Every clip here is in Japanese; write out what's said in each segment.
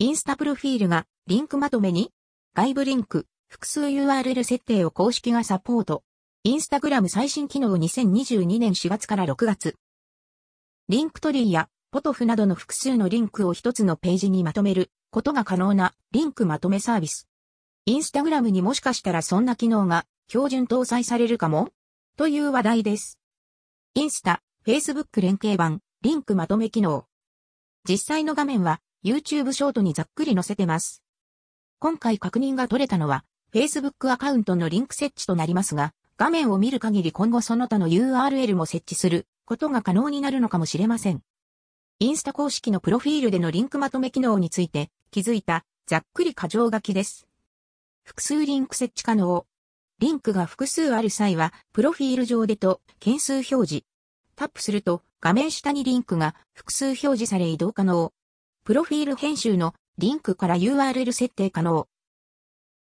インスタプロフィールがリンクまとめに外部リンク、複数 URL 設定を公式がサポート。インスタグラム最新機能2022年4月から6月。 Linktree や POTOFU などの複数のリンクを一つのページにまとめることが可能なリンクまとめサービス。インスタグラムにもしかしたらそんな機能が標準搭載されるかも？という話題です。インスタ、Facebook 連携版、リンクまとめ機能。実際の画面は YouTube ショートにざっくり載せてます。今回確認が取れたのは Facebook アカウントのリンク設置となりますが、画面を見る限り今後その他の URL も設置することが可能になるのかもしれません。インスタ公式のプロフィールでのリンクまとめ機能について気づいたざっくり過剰書きです。複数リンク設置可能。リンクが複数ある際は、プロフィール上でと件数表示。タップすると画面下にリンクが複数表示され移動可能。プロフィール編集のリンクから URL 設定可能。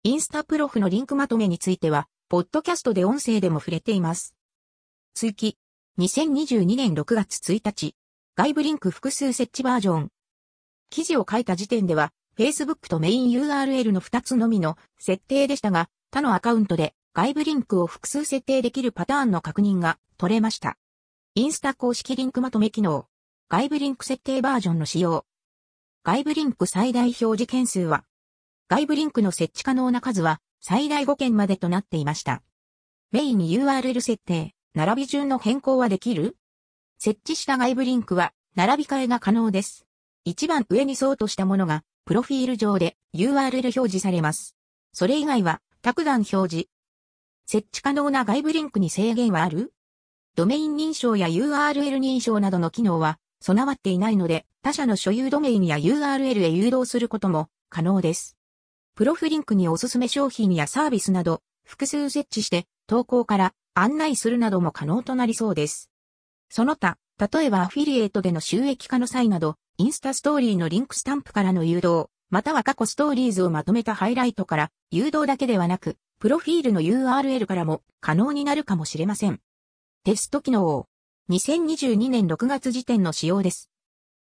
インスタプロフのリンクまとめについては、ポッドキャストで音声でも触れています。追記。2022年6月1日。外部リンク複数設置バージョン。記事を書いた時点では、Facebook とメイン URL の2つのみの設定でしたが、他のアカウントで外部リンクを複数設定できるパターンの確認が取れました。インスタ公式リンクまとめ機能。外部リンク設定バージョンの使用。外部リンク最大表示件数は、外部リンクの設置可能な数は最大5件までとなっていました。メインに URL 設定、並び順の変更はできる？設置した外部リンクは並び替えが可能です。一番上に相当したものが、プロフィール上で URL 表示されます。それ以外は、卓段表示。設置可能な外部リンクに制限はある？ドメイン認証や URL 認証などの機能は備わっていないので、他社の所有ドメインや URL へ誘導することも可能です。プロフリンクにおすすめ商品やサービスなど、複数設置して投稿から案内するなども可能となりそうです。その他、例えばアフィリエイトでの収益化の際など、インスタストーリーのリンクスタンプからの誘導、または過去ストーリーズをまとめたハイライトから誘導だけではなく、プロフィールの URL からも可能になるかもしれません。テスト機能。2022年6月時点の使用です。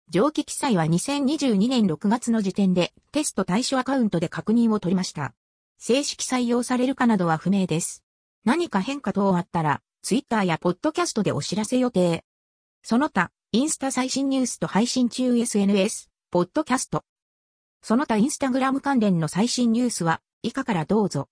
上記記載は2022年6月の時点でテスト対象アカウントで確認を取りました。正式採用されるかなどは不明です。何か変化等あったら、ツイッターやポッドキャストでお知らせ予定。その他、インスタ最新ニュースと配信中 SNS、ポッドキャスト。その他インスタグラム関連の最新ニュースは以下からどうぞ。